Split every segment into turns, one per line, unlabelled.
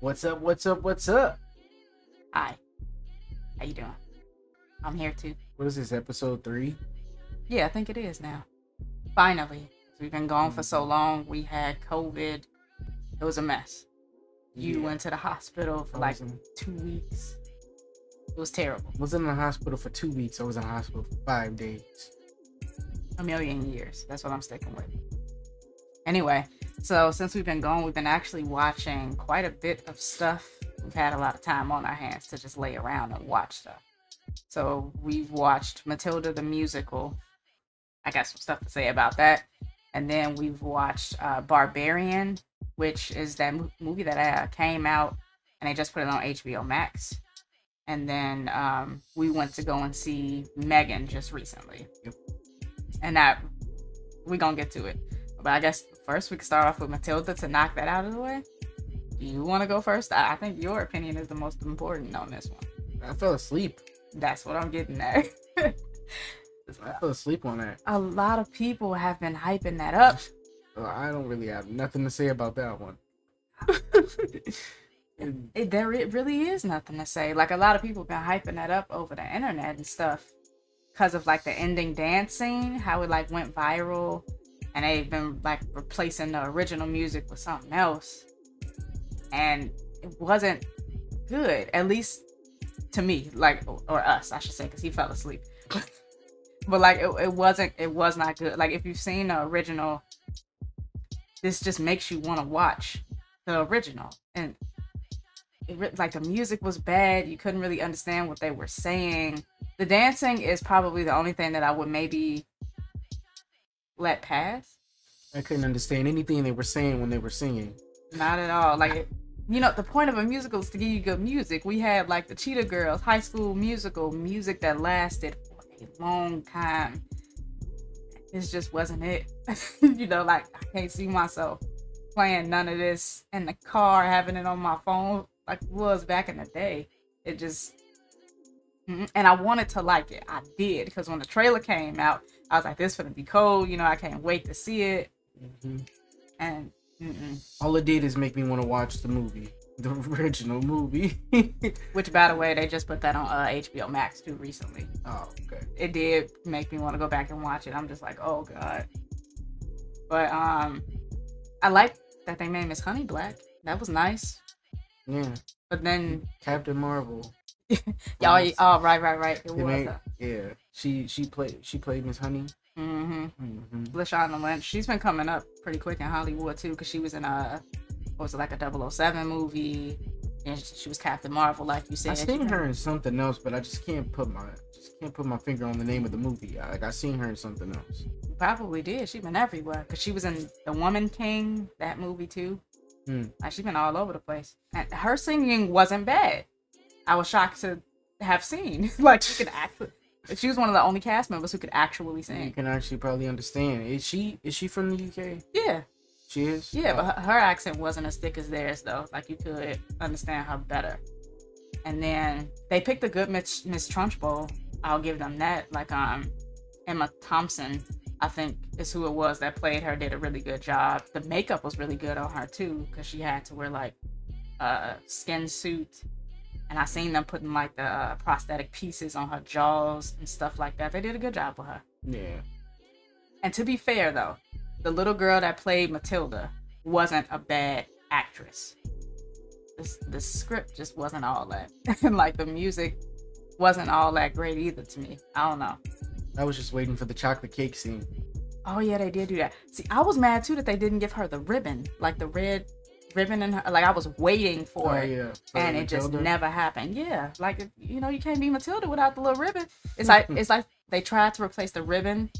What's up? What's up? What's up?
Hi. How you doing? I'm here too.
What is this? Episode three?
Yeah, I think it is now. Finally. We've been gone for so mm-hmm. long. We had COVID. It was a mess. You
Yeah.
went to the hospital for like
in-
two weeks. It was terrible.
was in the hospital for two weeks. I was in the hospital for five days.
A million years. That's what I'm sticking with. Anyway, so since we've been gone, we've been actually watching quite a bit of stuff. We've had a lot of time on our hands to just lay around and watch stuff. So we've watched Matilda the musical. I got some stuff to say about that. And then we've watched uh, Barbarian, which is that mo- movie that uh, came out and they just put it on HBO Max. And then um, we went to go and see Megan just recently.
Yep.
And that we're gonna get to it. But I guess first we can start off with Matilda to knock that out of the way. You want to go first? I, I think your opinion is the most important on this one.
I fell asleep.
That's what I'm getting at.
I fell asleep on that.
a lot of people have been hyping that up.
Uh, I don't really have nothing to say about that one.
It, there it really is nothing to say. Like a lot of people been hyping that up over the internet and stuff because of like the ending dance scene, how it like went viral, and they've been like replacing the original music with something else, and it wasn't good. At least to me, like or us, I should say, because he fell asleep. but like it, it wasn't. It was not good. Like if you've seen the original, this just makes you want to watch the original and it, like the music was bad you couldn't really understand what they were saying the dancing is probably the only thing that i would maybe let pass?
I couldn't understand anything they were saying when they were singing.
not at all. Like you know the point of a musical is to give you good music. We had like the cheetah girls high school musical music that lasted for a long time. It just wasn't it. You know like i can't see myself playing none of this in the car having it on my phone like it was back in the day. It just and i wanted to like it. I did because when the trailer came out i was like this is gonna be cold you know i can't wait to see it
hmm
and mm-mm.
All it did is make me want to watch the movie, the original movie.
which by the way they just put that on uh, hbo max too recently
oh, okay.
it did make me want to go back and watch it. I'm just like, oh god. But um, I like that they made Miss Honey black. That was nice.
Yeah,
But then
Captain Marvel.
y'all, oh right, right, right. It was. Uh,
yeah, she she played she played Miss Honey.
mm-hmm.
hmm
Lashana Lynch. She's been coming up pretty quick in Hollywood too, because she was in a what was it like a 007 movie, and she was Captain Marvel, like you said.
I seen her in something else, but I just can't put my just can't put my finger on the name of the movie. I- Like I seen her in something else.
Probably did. She's been everywhere because she was in The Woman King, that movie too.
Hmm.
Like she's been all over the place. And her singing wasn't bad. I was shocked to have seen like she could actually. She was one of the only cast members who could actually sing.
You can actually probably understand. Is she is she from the UK?
Yeah,
She is.
yeah,
Oh,
but her, her accent wasn't as thick as theirs though. Like you could understand her better. And then they picked a good Miss Miss Trunchbull. I'll give them that. Like um, Emma Thompson, I think is who it was that played her. Did a really good job. The makeup was really good on her too, because she had to wear like a skin suit. And I seen them putting like the uh, prosthetic pieces on her jaws and stuff like that. They did a good job with her.
yeah.
And to be fair, though, the little girl that played Matilda wasn't a bad actress. The, the script just wasn't all that. and like the music wasn't all that great either to me. I don't know.
I was just waiting for the chocolate cake scene.
Oh yeah, they did do that. See, I was mad too that they didn't give her the ribbon, like the red ribbon in her. Like I was waiting for
oh
it,
yeah.
And it just never happened. Yeah, like you know, you can't be Matilda without the little ribbon. It's like it's like they tried to replace the ribbon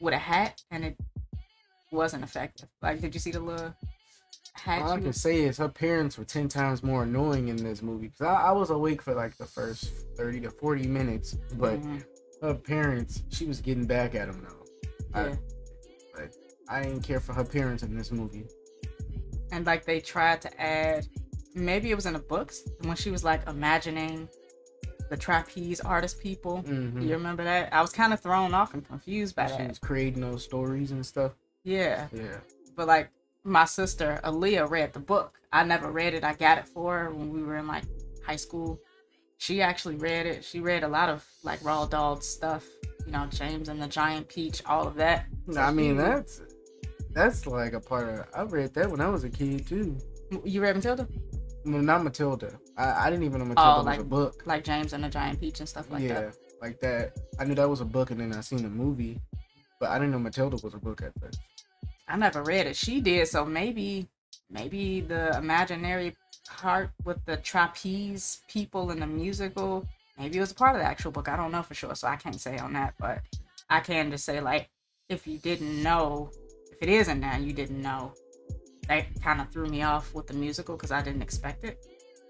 with a hat, and it wasn't effective. Like, did you see the little hat?
All I can
was-
say is her parents were ten times more annoying in this movie. Cause I, I was awake for like the first thirty to forty minutes, but
Mhm.
her parents, she was getting back at them now.
Yeah.
I, I didn't care for her parents in this movie.
And like they tried to add maybe it was in the books when she was like imagining the trapeze artist people
hmm
you remember that i was kind of thrown off and confused by
She
that
was creating those stories and stuff.
yeah
Yeah.
but like my sister Aaliyah read the book I never read it. I got it for her when we were in like high school. She actually read it. She read a lot of like Roald Dahl stuff. You know, James and the Giant Peach, all of that. So
I mean,
she-
that's that's like a part of. I read that when I was a kid too.
you read Matilda,
Well, not Matilda. I, I didn't even know oh, Matilda was
like-
a book.
like James and the Giant Peach and stuff like
yeah,
that.
Yeah, like that. I knew that was a book, and then I seen the movie, but I didn't know Matilda was a book at first.
I never read it. She did, so maybe maybe the imaginary part with the trapeze people in the musical, maybe it was a part of the actual book. I don't know for sure, so I can't say on that, but I can just say like if you didn't know, it isn't now, you didn't know. That kind of threw me off with the musical because I didn't expect it,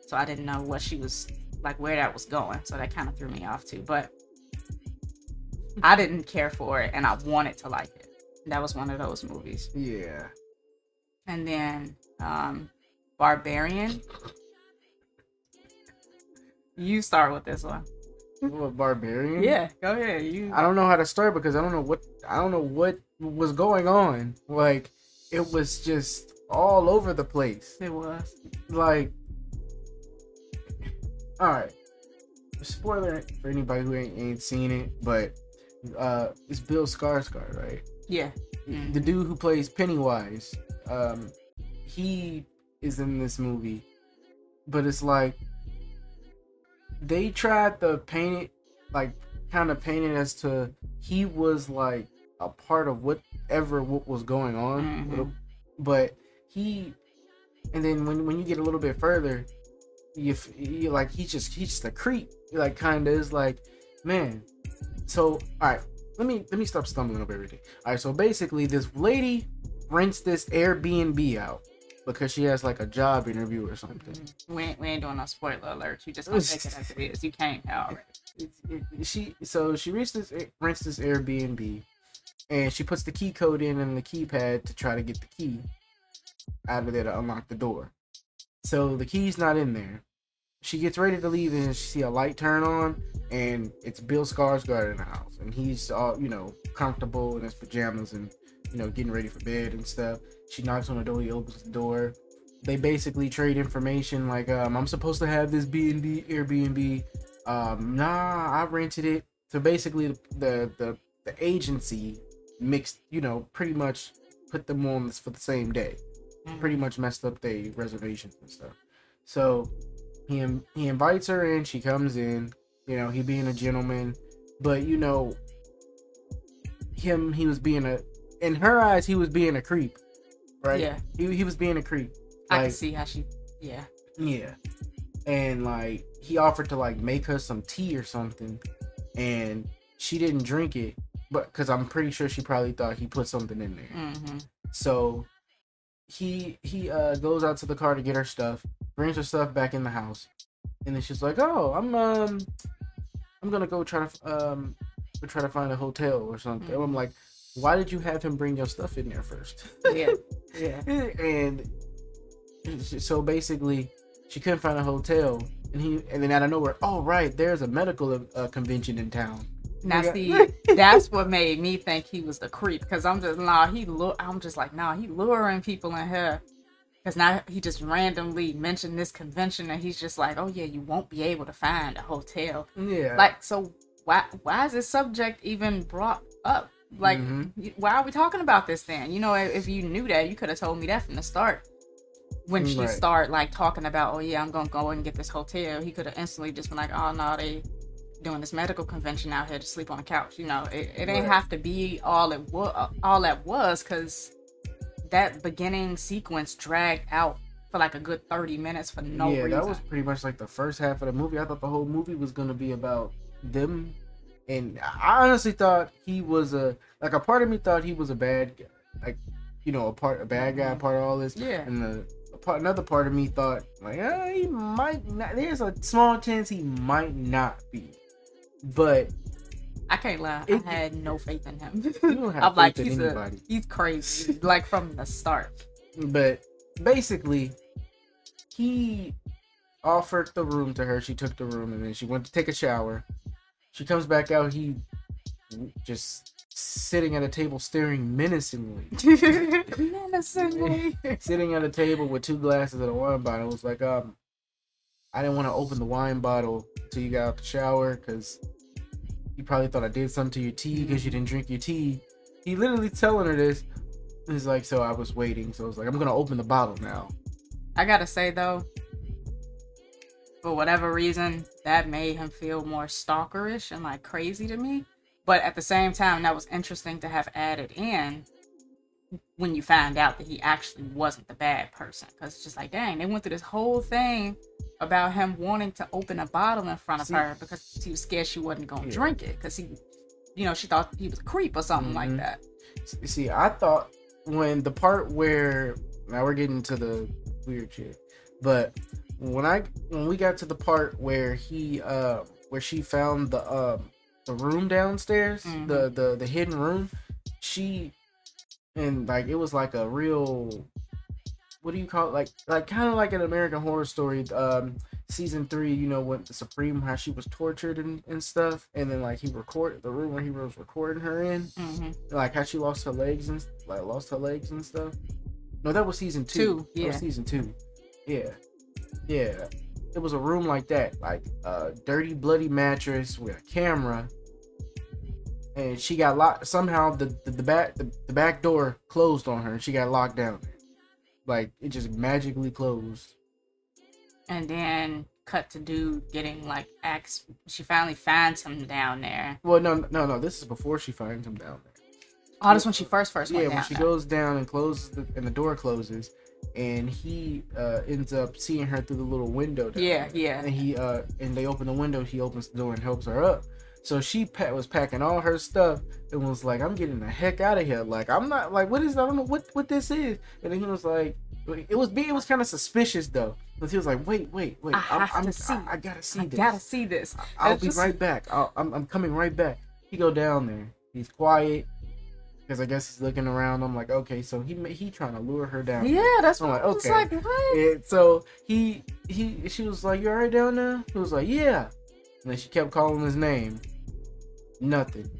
so I didn't know what she was like, where that was going. So that kind of threw me off too. But I didn't care for it, and I wanted to like it. That was one of those movies
Yeah.
and then um barbarian you start with this one
What barbarian?
yeah go ahead you
I don't know how to start because I don't know what I don't know what was going on. Like it was just all over the place.
it was
Like, all right. Spoiler for anybody who ain't, ain't seen it, but uh, it's Bill Skarsgård, right?
yeah Mm.
the dude who plays Pennywise, um, he is in this movie, but it's like they tried to paint it, like kind of paint it as to he was like a part of whatever what was going on,
Mhm.
but he, and then when when you get a little bit further, you you like he's just he's just a creep, like kind of is like, man. So all right, let me let me stop stumbling over everything. All right, so basically, this lady rents this Airbnb out because she has like a job interview or something.
we ain't, we ain't doing no spoiler alerts you just gonna take it as it is you can't
It's- it- she so she rents this rents this Airbnb, and she puts the key code in on the keypad to try to get the key out of there to unlock the door. So the key's not in there. She gets ready to leave and she see a light turn on, and it's Bill Skarsgård in the house, and he's all you know comfortable in his pajamas and you know getting ready for bed and stuff. She knocks on the door. He opens the door. They basically trade information like, um, "I'm supposed to have this B and B Airbnb. Um, nah, I rented it." So basically, the the the agency mixed, you know, pretty much put them on for the same day pretty much messed up their reservations and stuff. So he he invites her in. She comes in. You know, he being a gentleman, but you know, him he was being a in her eyes he was being a creep, right?
yeah
He he was being a creep.
i can see how she yeah
Yeah. And like he offered to like make her some tea or something, and she didn't drink it, but because I'm pretty sure she probably thought he put something in there.
hmm
So he he uh goes out to the car to get her stuff, brings her stuff back in the house, and then she's like, "Oh, I'm um I'm gonna go try to um try to find a hotel or something."
Mhm.
I'm like, "Why did you have him bring your stuff in there first?
yeah yeah
and so basically, she couldn't find a hotel, and he and then out of nowhere, oh right, there's a medical uh, convention in town.
Now
Yeah.
see that's what made me think he was the creep because i'm just nah he look i'm just like nah he luring people in here because now he just randomly mentioned this convention and he's just like oh yeah you won't be able to find a hotel
Yeah,
like so why why is this subject even brought up like
Mhm.
why are we talking about this then you know if, if you knew that you could have told me that from the start when she
Right.
start like talking about oh yeah i'm gonna go and get this hotel he could have instantly just been like oh no they doing this medical convention out here to sleep on the couch you know it, it ain't
Right.
have to be all it was all that was because that beginning sequence dragged out for like a good 30 minutes for no
yeah,
reason
that was pretty much like the first half of the movie. I thought the whole movie was gonna be about them, and I honestly thought he was a like a part of me thought he was a bad, guy, like you know, a part a bad guy,
Mhm.
part of all this,
yeah
and the part, another part of me thought like ah, he might not. There's a small chance he might not be, but
i can't lie
It-
i had no faith in him
you don't have
I'm like, he's a- he's crazy like from the start
But basically, he offered the room to her. She took the room and then she went to take a shower. She comes back out. He just sitting at a table staring menacingly.
Menacingly.
sitting at a table with two glasses and a wine bottle. It was like, um, I didn't want to open the wine bottle until you got out the shower because you probably thought I did something to your tea because you mm-hmm. didn't drink your tea. He literally telling her this. He's like, so I was waiting. So I was like, I'm gonna open the bottle now.
I gotta say though, for whatever reason, that made him feel more stalkerish and like crazy to me. But at the same time, that was interesting to have added in when you find out that he actually wasn't the bad person. Because it's just like, dang, they went through this whole thing about him wanting to open a bottle in front of
See-
her because he was scared she wasn't gonna
Yeah.
drink it. Because he, you know, she thought he was a creep or something
Mhm.
like that.
See, I thought when the part where now we're getting to the weird shit, but when I when we got to the part where he uh where she found the um the room downstairs,
Mhm.
the the the hidden room, she and like it was like a real what do you call it like like kind of like an American Horror Story um season three you know when the Supreme how she was tortured and, and stuff and then like he recorded the room where he was recording her in
hmm
like how she lost her legs and like lost her legs and stuff. No, that was season two.
Two,
That was
yeah.
season two. Yeah, yeah. It was a room like that, like a dirty, bloody mattress with a camera, and she got locked. Somehow the the, the back the, the back door closed on her, and she got locked down. Like it just magically closed.
And then cut to dude getting like axe. She finally finds him down there.
Well, no, no, no. This is before she finds him down there.
Oh, that's when she first first went
yeah, when she
there.
goes down and closes the, and the door closes, and he uh, ends up seeing her through the little window.
Yeah,
there.
yeah.
And he uh, and they open the window. He opens the door and helps her up. So she pa- was packing all her stuff and was like, "I'm getting the heck out of here. Like, I'm not like, what is I don't know what what this is." And then he was like, "It was. It was kind of suspicious though." Because he was like, "Wait, wait, wait.
I
I'm,
have
I'm,
to see.
I, I gotta see
I
this.
gotta see this.
I'll
It's
be
just-
right back. I'll, I'm, I'm coming right back. He go down there. He's quiet because I guess he's looking around. I'm like, okay, so he he trying to lure her down.
Yeah, that's what
I'm
what
like,
I was
okay.
like, what?
And so he he she was like, you alright down there? He was like, yeah. And then she kept calling his name. Nothing.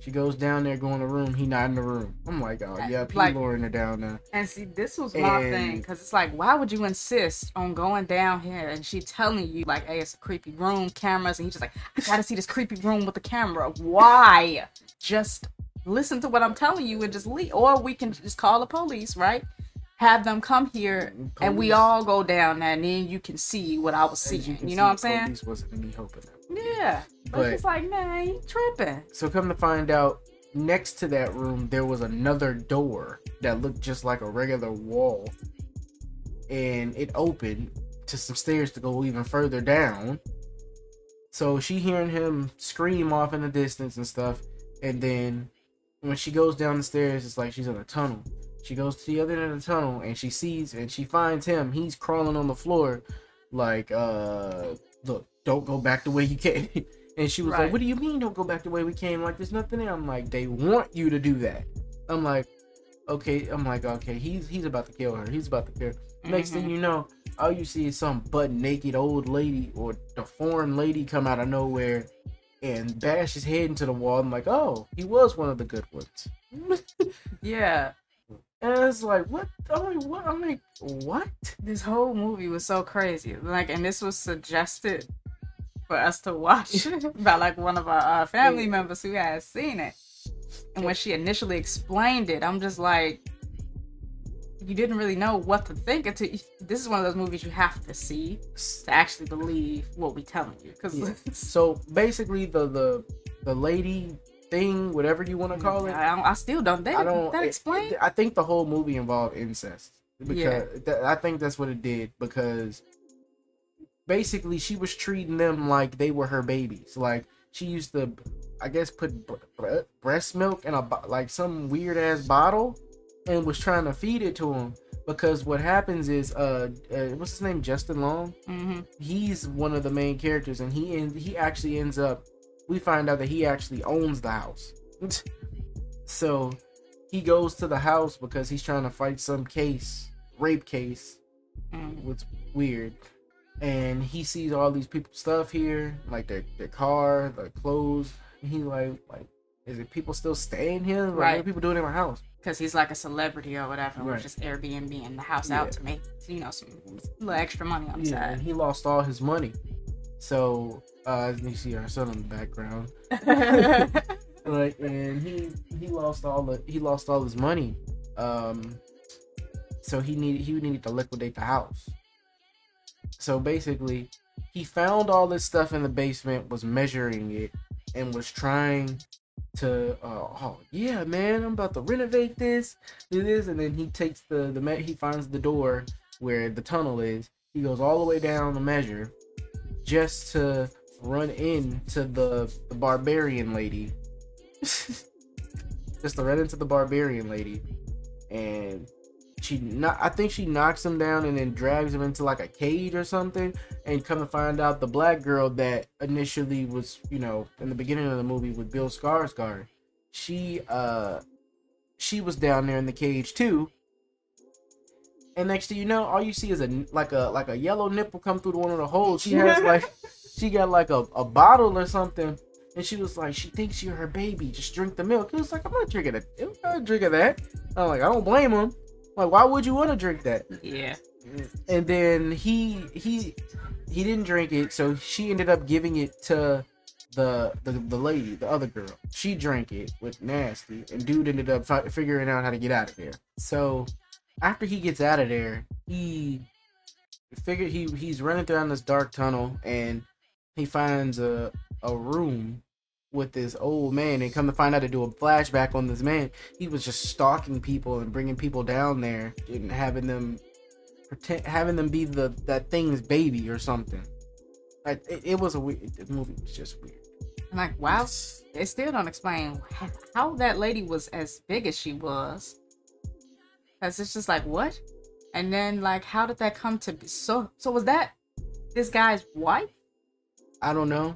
She goes down there, go in the room. He not in the room. I'm like, oh yeah, he
Like-
luring her down there.
And see, this was my
And-
thing because it's like, why would you insist on going down here and she telling you like, hey, it's a creepy room, cameras, and he's just like, I gotta see this creepy room with the camera. Why? Just listen to what I'm telling you and just leave, or we can just call the police, right? Have them come here and we all go down there, and then you can see what I was
as you
seeing. You,
see,
know what I'm saying?
Police wasn't me helping.
Yeah. But,
But-
it's like, man, you tripping.
So come to find out, next to that room there was another door that looked just like a regular wall, and it opened to some stairs to go even further down. So she hearing him scream off in the distance and stuff, and then when she goes down the stairs, it's like she's in a tunnel. She goes to the other end of the tunnel and she sees and she finds him. He's crawling on the floor, like, uh, look, don't go back the way you came. And she was
Right.
like, What do you mean don't go back the way we came? Like, there's nothing there. I'm like, They want you to do that. I'm like, Okay. I'm like, Okay, he's he's about to kill her. He's about to kill her. Next thing
Mhm.
you know, all you see is some butt naked old lady or the foreign lady come out of nowhere and bash his head into the wall. I'm like, Oh, he was one of the good ones.
Yeah.
And it's like, what? I'm like, what? I'm like, what?
this whole movie was so crazy. Like, and this was suggested for us to watch by like one of our uh, family members who had seen it. And when she initially explained it, I'm just like, you didn't really know what to think until you, this is one of those movies you have to see to actually believe what we're telling you. Because
Yeah. So basically, the the the lady thing, whatever you want to call it,
I, don't- I still don't. They
I don't.
that explain.
I think the whole movie involved incest because
Yeah.
that, I think that's what it did because basically she was treating them like they were her babies. Like she used to, I guess, put bre- bre- breast milk in a bo- like some weird ass bottle and was trying to feed it to him. Because what happens is, uh, uh what's his name, Justin Long?
hmm
he's one of the main characters and he en- he actually ends up we find out that he actually owns the house so he goes to the house because he's trying to fight some case rape case
mm
what's weird and he sees all these people stuff here like their, their car their clothes and he's like like is it people still staying here? Like,
Right.
What are people doing in my house?
because he's like a celebrity or whatever. and We're just Airbnb in the house
Yeah.
out to make you know some little extra money on the
Yeah, and he lost all his money. So uh, you see our son in the background. like and he he lost all the he lost all his money. Um so he needed he needed to liquidate the house. So basically he found all this stuff in the basement was measuring it and was trying to uh, oh yeah man i'm about to renovate this do this and then he takes the the he finds the door where the tunnel is. He goes all the way down to measure just to run into the the barbarian lady. Just to run into the barbarian lady. And she not i think she knocks him down and then drags him into like a cage or something. And come to find out the black girl that initially was you know in the beginning of the movie with bill skarsgård she uh she was down there in the cage too and next thing you know all you see is a like a like a yellow nipple come through one of the holes she has like she got like a, a bottle or something and she was like, she thinks you're her baby. Just drink the milk. He was like, I'm not drinking it. I'm not drinking that. I'm like, I don't blame him. Like, why would you want to drink that?
yeah.
And then he he he didn't drink it, so she ended up giving it to the the, the lady, the other girl. She drank it with nasty, and dude ended up fi- figuring out how to get out of there. So after he gets out of there, he figured he he's running down this dark tunnel, and he finds a a room with this old man. And come to find out to do a flashback on this man he was just stalking people and bringing people down there and having them pretend having them be the that thing's baby or something. Like it, it was a weird the movie was just weird.
I'm like, wow, they still don't explain how that lady was as big as she was. Cause it's just like what, and then like, how did that come to be? So, so was that this guy's wife?
i don't know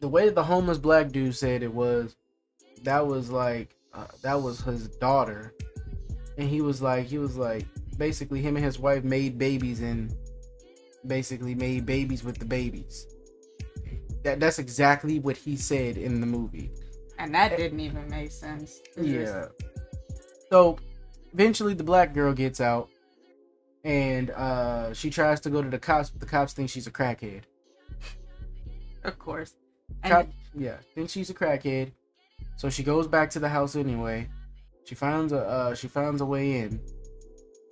the way the homeless black dude said it was that was like uh, that was his daughter and he was like he was like basically him and his wife made babies and basically made babies with the babies that that's exactly what he said in the movie
And that didn't even make sense.
Yeah so eventually the black girl gets out and uh she tries to go to the cops but the cops think she's a crackhead
of course. And
Cop, yeah, think she's a crackhead. So she goes back to the house anyway. She finds a uh, she finds a way in,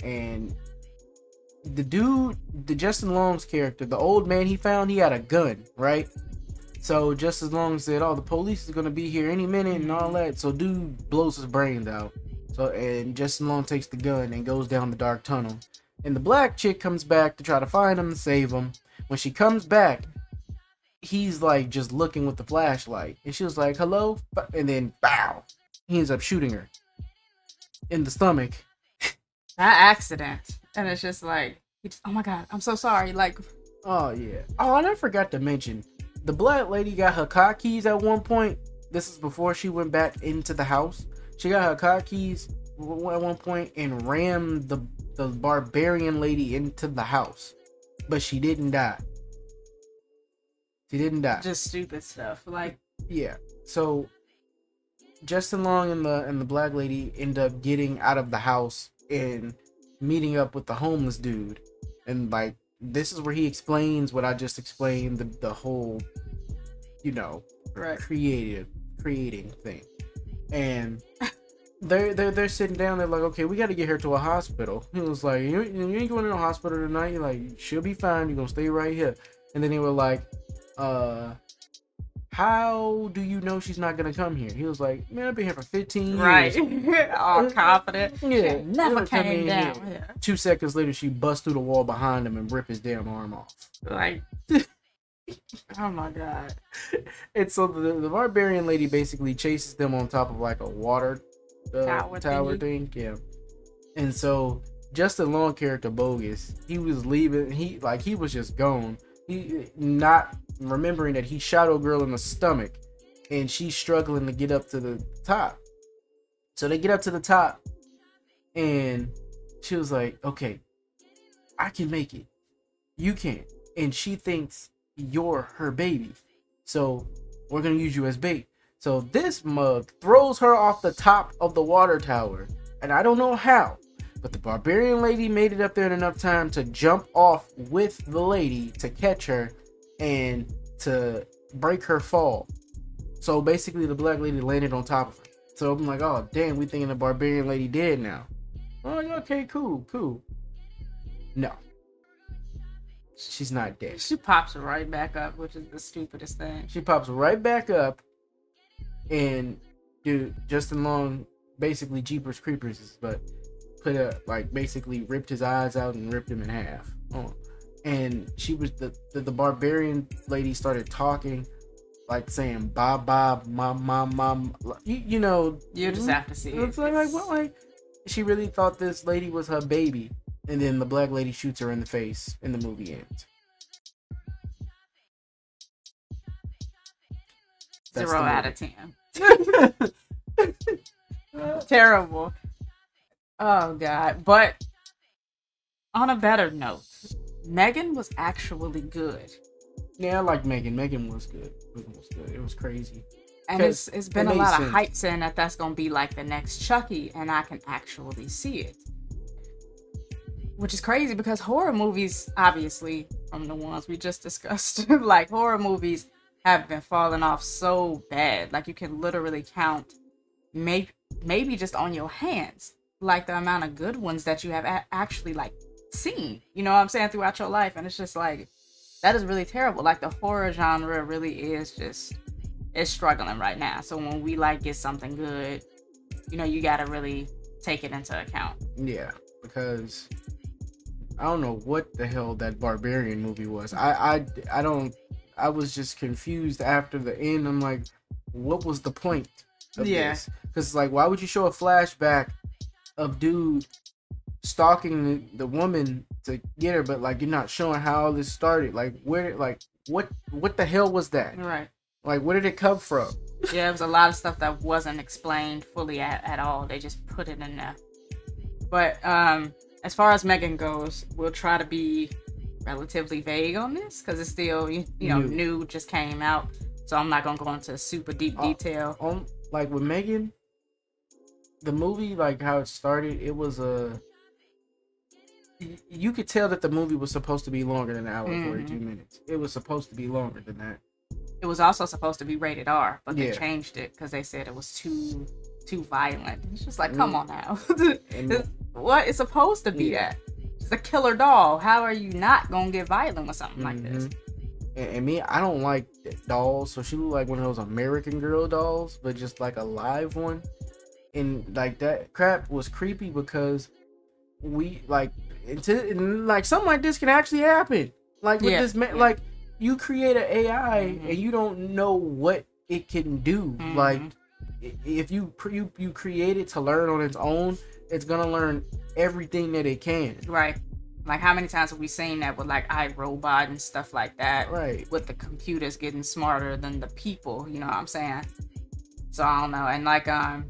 and the dude, the Justin Long's character, the old man he found, he had a gun, right? So just as long as said, "Oh, the police is gonna be here any minute" and all that. So dude blows his brains out. So and Justin Long takes the gun and goes down the dark tunnel. And the black chick comes back to try to find him and save him. When she comes back, he's like just looking with the flashlight, and she was like, "Hello," and then bow, he ends up shooting her in the stomach.
that accident, and it's just like, just, oh my god, I'm so sorry. Like,
Oh yeah. Oh, and I forgot to mention, the black lady got her car keys at one point. This is before she went back into the house. She got her car keys at one point and rammed the the barbarian lady into the house, but she didn't die. She didn't die.
just stupid stuff. Like,
Yeah. So Justin Long and the and the black lady end up getting out of the house and meeting up with the homeless dude. And like this is where he explains what I just explained, the the whole you know,
right.
creative creating thing. And they're they're they're sitting down, they're like, Okay, we gotta get her to a hospital. He was like, You, you ain't going to the hospital tonight, You're like, she'll be fine, you're gonna stay right here. And then they were like, uh how do you know she's not gonna come here? He was like, Man, I've been here for 15
Right.
years.
Right, all confident.
Yeah,
Shit, never
never
came down.
here.
Yeah.
Two seconds later, she busts through the wall behind him and rip his damn arm off.
Like, oh my god.
And so the, the barbarian lady basically chases them on top of like a water uh,
Tower
tower, thing. Yeah. And so Justin Long character bogus, he was leaving. He like he was just gone. He not remembering that he shot a girl in the stomach, and she's struggling to get up to the top. So they get up to the top, and she was like, "Okay, I can make it. You can't." And she thinks you're her baby. So we're gonna use you as bait. So this mug throws her off the top of the water tower, and I don't know how, but the barbarian lady made it up there in enough time to jump off with the lady to catch her and to break her fall. So basically, the black lady landed on top of her. So I'm like, oh damn, we thinking the barbarian lady dead now. Oh, okay, cool, cool. No, she's not dead.
She pops right back up, which is the stupidest thing.
She pops right back up, and dude, Justin Long basically Jeepers Creepers, but put a like basically ripped his eyes out and ripped him in half. Oh. And she was the, the the barbarian lady started talking, like saying "ba ba mom mom mom." You, you know,
You just have to see it.
it's like, like what like she really thought this lady was her baby, and then the black lady shoots her in the face, and the movie ends. That's
Zero out of ten. Terrible. Oh god. But on a better note, Megan was actually good.
Yeah, I like Megan. Megan was good. Megan was good. It was crazy.
And it's, it's been
it
a lot of hype saying that that's gonna be like the next Chucky, and I can actually see it. Which is crazy because horror movies, obviously, from the ones we just discussed, like horror movies have been falling off so bad. Like you can literally count, maybe maybe just on your hands, like the amount of good ones that you have a- actually like seen. You know what I'm saying throughout your life, and it's just like that is really terrible. Like the horror genre really is just is struggling right now. So when we like get something good, you know, you gotta really take it into account.
Yeah, because I don't know what the hell that barbarian movie was. I I I don't. I was just confused after the end. I'm like, what was the point of
Yeah.
this? Because like, why would you show a flashback of dude stalking the, the woman to get her, but like you're not showing how all this started? Like, where? Like, what? What the hell was that?
Right.
Like, where did it come from?
Yeah, it was a lot of stuff that wasn't explained fully at, at all. They just put it in there. But um as far as Megan goes, we'll try to be relatively vague on this because it's still you, you know
New.
new. just came out. So I'm not gonna go into super deep
Oh.
detail.
on like with Megan, the movie like how it started, it was a. You could tell that the movie was supposed to be longer than an hour and
Mhm.
forty two minutes. It was supposed to be longer than that.
It was also supposed to be rated R, but they
Yeah.
changed it because they said it was too too violent. It's just like, come
Mm.
on now. What it's supposed to be
Yeah.
that. It's a killer doll. How are you not gonna get violent with something like this?
Mhm. and, and me, I don't like dolls, so she looked like one of those American Girl dolls, but just like a live one. And like that crap was creepy because we like into like something like this can actually happen. Like with
Yeah,
this, ma-
yeah.
like you create an AI
Mhm.
and you don't know what it can do.
Mhm.
Like if you you you create it to learn on its own, it's gonna learn everything that it can.
Right. Like how many times have we seen that with like iRobot and stuff like that?
Right.
With the computers getting smarter than the people, you know what I'm saying? So I don't know. And like um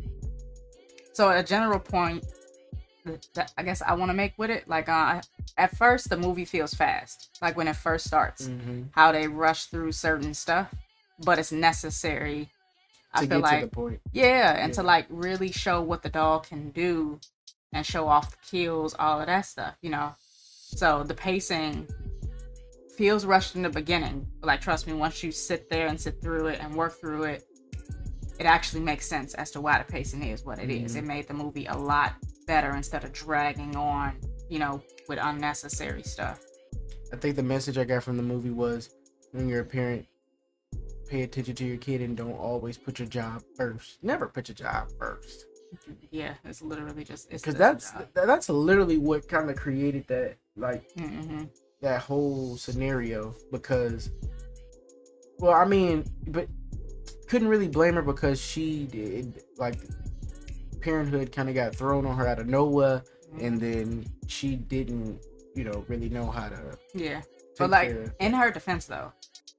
so a general point that- I guess I want to make with it, like uh at first the movie feels fast. Like when it first starts.
Mm-hmm.
How they rush through certain stuff, but it's necessary. I feel like
to the point.
Yeah, and to like really show what the dog can do and show off the kills, all of that stuff, you know. So the pacing feels rushed in the beginning. But like trust me, once you sit there and sit through it and work through it, it actually makes sense as to why the pacing is what it is.
Mhm.
It made the movie a lot better instead of dragging on, you know, with unnecessary stuff.
I think the message I got from the movie was when you're a parent, pay attention to your kid and don't always put your job first. Never put your job first.
Yeah, it's literally just
Because that's
job.
that's literally what kind of created that like
Mhm.
that whole scenario because well I mean but couldn't really blame her because she did like parenthood kind of got thrown on her out of nowhere and then she didn't you know really know how to
yeah. But like
of-
in her defense though,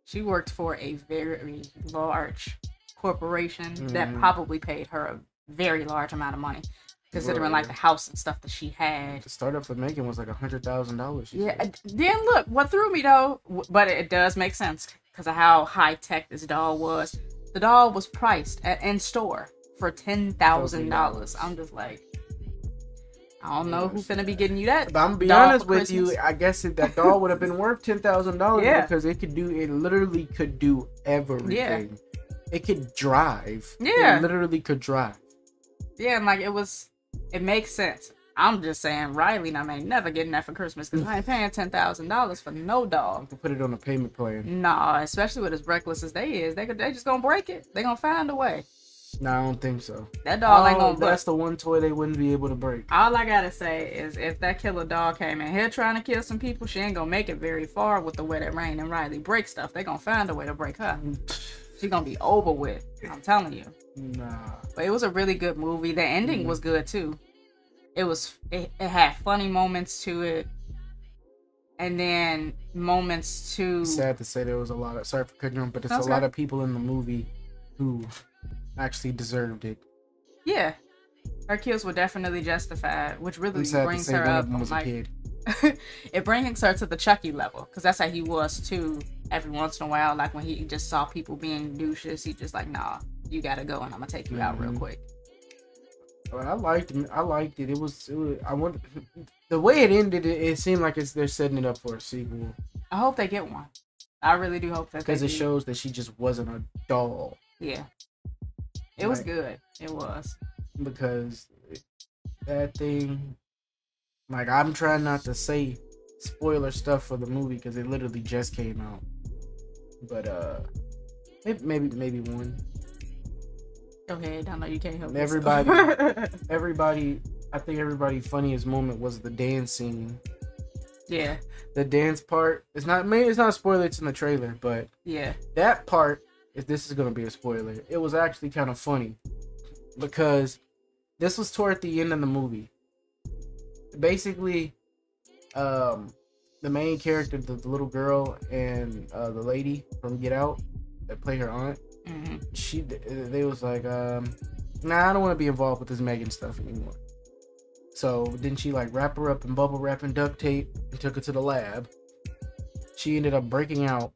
she worked for a very large corporation that
Mhm.
probably paid her a very large amount of money. Considering like the house and stuff that she had.
the startup for Megan was like a hundred thousand dollars
Yeah. and Then look, what threw me though, but it does make sense because of how high tech this doll was. The doll was priced at in store for ten thousand dollars. I'm just like, I don't know who's gonna be getting you that.
But I'm gonna be
doll
honest with you. I guess if that doll would have been worth ten thousand dollars
Yeah.
because it could do. It literally could do everything. Yeah. It could drive.
Yeah.
It literally could drive.
Yeah, and like it was, it makes sense. I'm just saying, Riley and I ain't never getting that for Christmas because I ain't paying ten thousand dollars for no dog.
could put it on a payment plan.
Nah, especially with as reckless as they is, they could they just gonna break it. They gonna find a way.
No, I don't think so.
That dog ain't
Oh,
gonna
that's
bust.
the one toy they wouldn't be able to break.
All I gotta say is, if that killer dog came in here trying to kill some people, she ain't gonna make it very far with the way that Rain and Riley break stuff. They gonna find a way to break her. Mm. She gonna be over with. I'm telling you.
Nah.
But it was a really good movie. The ending
Mhm.
was good too. It was it, it had funny moments to it. And then moments to
Sad to say there was a lot of sorry for cutting off, but it's
That's
a lot of people in the movie who actually deserved it.
Yeah. Her kills were definitely justified, which really brings her up
of them
on,
was a
like
kid.
it brings her to the Chucky level because that's how he was too. Every once in a while, like when he just saw people being douches, he just like, nah, you gotta go and I'm gonna take you out real
Mhm.
quick.
But I liked it. I liked it. It was. It was I want the way it ended. It, it seemed like it's they're setting it up for a sequel
I hope they get one. I really do hope that
because it
do.
shows that she just wasn't a doll.
Yeah, it was good. It was.
because that thing like i'm trying not to say spoiler stuff for the movie because it literally just came out but uh maybe maybe, maybe one.
Go ahead. I know you can't help
Everybody- everybody i think everybody's funniest moment was the dance scene
yeah,
the dance part it's not maybe it's not a spoiler it's in the trailer but
yeah.
that part if this is gonna be a spoiler it was actually kind of funny. Because this was toward the end of the movie. Basically um the main character the, the little girl and uh the lady from get out that play her aunt
hmm
she they was like um nah i don't want to be involved with this megan stuff anymore. So then she like wrap her up in bubble wrap and duct tape and took her to the lab. She ended up breaking out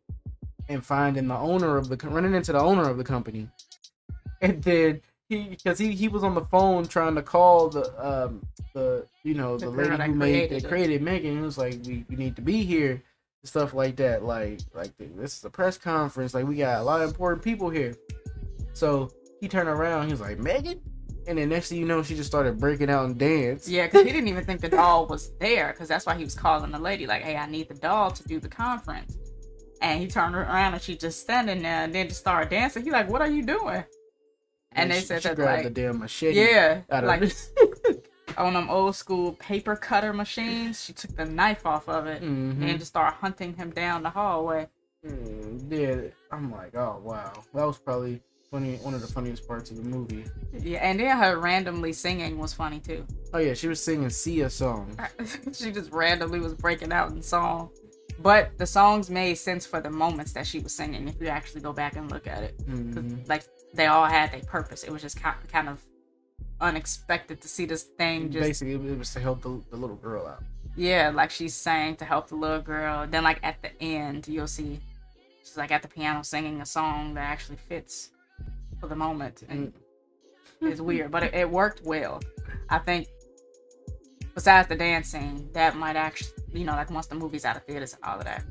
and finding the owner of the running into the owner of the company. And then he because he, he was on the phone trying to call the um the you know
The
the, lady who made that created megan. He was like we, we need to be here stuff like that. Like like this is a press conference. Like we got a lot of important people here. So he turned around. He was like megan? And then next thing you know she just started breaking out and dance.
Yeah, because he didn't even think the doll was there, because that's why he was calling the lady, like, hey, I need the doll to do the conference. And he turned around and she just standing there and then just started dancing. He like, what are you doing? And they said
she
that, like,
the damn machete
yeah,
out of
like on them old school paper cutter machines, she took the knife off of it
Mhm.
and just started hunting him down the hallway.
Mm, yeah, I'm like, oh wow, that was probably funny. One of the funniest parts of the movie.
Yeah, and then her randomly singing was funny too.
Oh yeah, she was singing Sia song.
she just randomly was breaking out in song. But the songs made sense for the moments that she was singing if you actually go back and look at it.
Mhm.
Like they all had their purpose. It was just kind kind of unexpected to see this thing just
Basically, it was to help the, the little girl out.
yeah, like she's sang to help the little girl. Then like at the end, you'll see she's like at the piano singing a song that actually fits for the moment, and it's weird, but it, it worked well. I think. Besides the dance scene, that might actually, you know, like once the movie's out of theaters and all of that,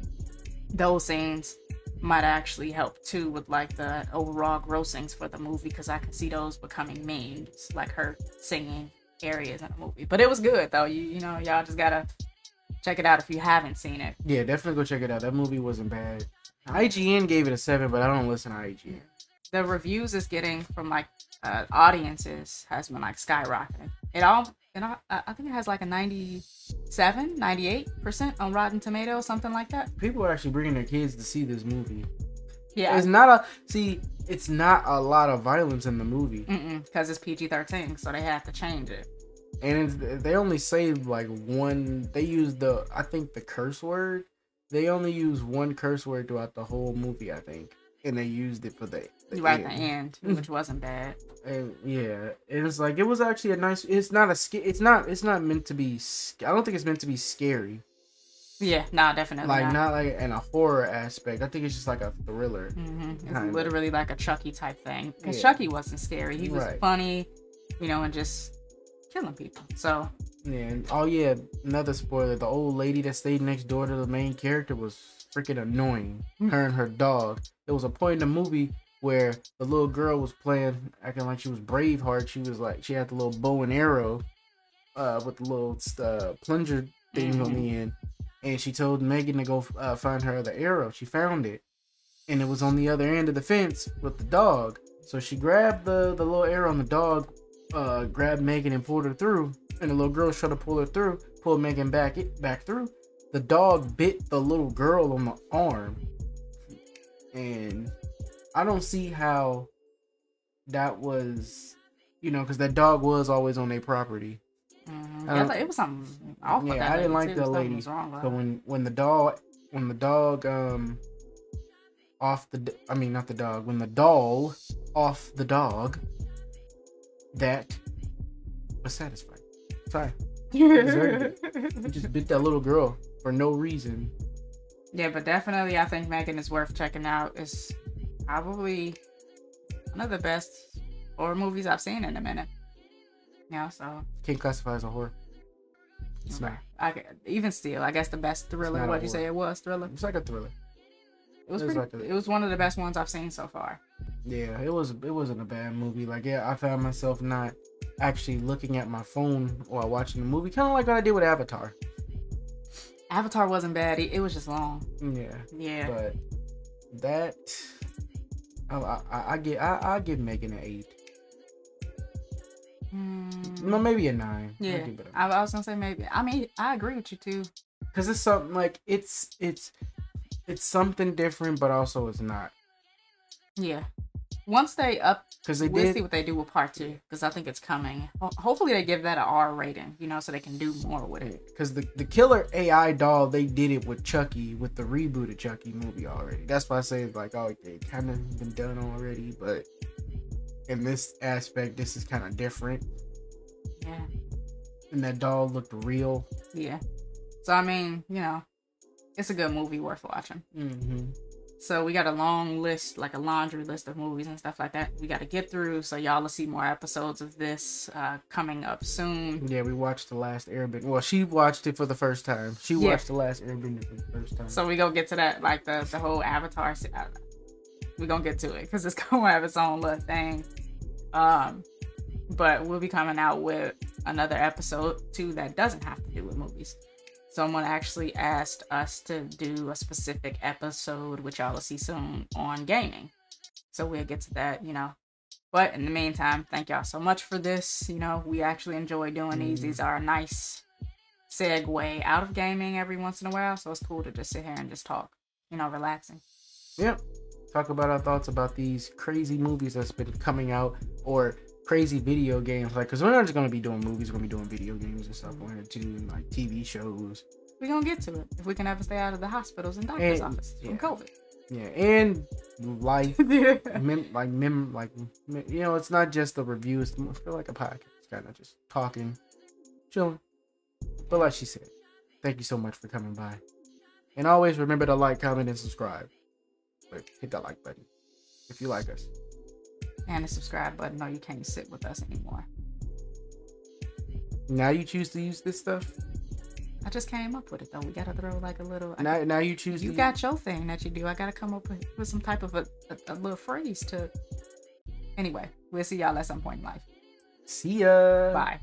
those scenes might actually help too with like the overall grossings for the movie because I can see those becoming memes, like her singing areas in the movie. But it was good though. You you know y'all just gotta check it out if you haven't seen it.
Yeah, definitely go check it out. That movie wasn't bad. IGN gave it a seven, but I don't listen to IGN.
The reviews it's getting from like uh, audiences has been like skyrocketing. It all all, I I think it has like a 97, 98 percent on Rotten Tomatoes, something like that.
People are actually bringing their kids to see this movie.
Yeah,
It's not a see. It's not a lot of violence in the movie,
because it's PG thirteen, so they have to change it.
and it's, they only say like one. They use the I think the curse word. They only use one curse word throughout the whole movie. I think, and they used it for the
right at the
end.
end, which wasn't bad.
And yeah, and it's like it was actually a nice. It's not a It's not. It's not meant to be. I don't think it's meant to be scary.
Yeah, nah, definitely
like
not.
not like in a horror aspect. I think it's just like a thriller.
hmm It's literally like a Chucky type thing. Because
Yeah.
Chucky wasn't scary. He was
Right.
funny, you know, and just killing people. So
Yeah. And, oh yeah, another spoiler. The old lady that stayed next door to the main character was freaking annoying.
Mm.
Her and her dog. There was a point in the movie where the little girl was playing, acting like she was Braveheart. She was like, she had the little bow and arrow, uh, with the little uh, plunger thing on the end, and she told Megan to go uh, find her other arrow. She found it, and it was on the other end of the fence with the dog. So she grabbed the the little arrow, and the dog uh, grabbed Megan and pulled her through. And the little girl tried to pull her through, pulled Megan back it back through. The dog bit the little girl on the arm, and I don't see how that was, you know, because that dog was always on their property.
mhm.
I
like, it was something off
Yeah,
that
I didn't like
too.
the lady.
wrong
So when when the dog when the dog um off the I mean not the dog when the doll off the dog that was satisfied. Sorry, just bit that little girl for no reason.
Yeah, but definitely, I think Megan is worth checking out. It's probably one of the best horror movies I've seen in a minute. Yeah, so
Can't classify as a horror. It's
okay.
not.
I even still, I guess the best thriller. What'd you say it was? Thriller.
It's like a thriller.
It was
It was
pretty.
like a-
it was one of the best ones I've seen so far.
Yeah, it was it wasn't a bad movie. Like yeah, I found myself not actually looking at my phone while watching the movie, kind of like what I did with Avatar.
Avatar wasn't bad. It, it was just long.
Yeah.
Yeah.
But that, I, I, I get, I, I give Megan an eight.
Mm,
No, maybe a nine.
yeah. I, I was gonna say maybe. I mean, I agree with you too.
because it's something like it's, it's, it's something different, but also it's not.
Yeah. Once they up,
Because they
we'll see what they do with part two because I think it's coming. Ho- hopefully, they give that a R rating. You know, so they can do more with it.
because the the killer AI doll, they did it with Chucky, with the reboot of Chucky movie already. That's why I say like, oh, it kind of been done already, but in this aspect, this is kind of different.
Yeah.
And that doll looked real.
Yeah. So I mean, you know, it's a good movie worth watching.
Mm-hmm.
So we got a long list, like a laundry list of movies and stuff like that. We got to get through. So y'all will see more episodes of this uh, coming up soon.
Yeah, we watched the last Airbender. Well, she watched it for the first time. She
Yeah.
watched the last Airbender for the first time.
So we gonna get to that, like the the whole Avatar. uh, We gonna get to it because it's gonna have its own little thing. Um, but we'll be coming out with another episode too that doesn't have to do with movies. Someone actually asked us to do a specific episode, which y'all will see soon on gaming. So we'll get to that, you know. But in the meantime, thank y'all so much for this. You know, we actually enjoy doing these. These mm-hmm. are a nice segue out of gaming every once in a while. So it's cool to just sit here and just talk, you know, relaxing.
Yep. Talk about our thoughts about these crazy movies that's been coming out or crazy video games. Like, because we're not just going to be doing movies, we're going to be doing video games and stuff. We're going to do like TV shows.
We're gonna get to it if we can ever stay out of the hospitals and doctor's
And-
offices from. COVID.
Yeah. And life. mem- like, mem- like, mem- you know, it's not just the reviews. I feel like a podcast. Kind of just talking, chilling. But like she said, thank you so much for coming by. And always remember to like, comment, and subscribe. Like, hit that like button if you like us.
And the subscribe button. No, you can't sit with us anymore.
Now you choose to use this stuff.
I just came up with it though. We gotta throw like a little. I-
Now, now you choose.
you got your thing that you do. I gotta come up with, with some type of a, a, a little phrase to. Anyway, we'll see y'all at some point in life.
See ya.
Bye.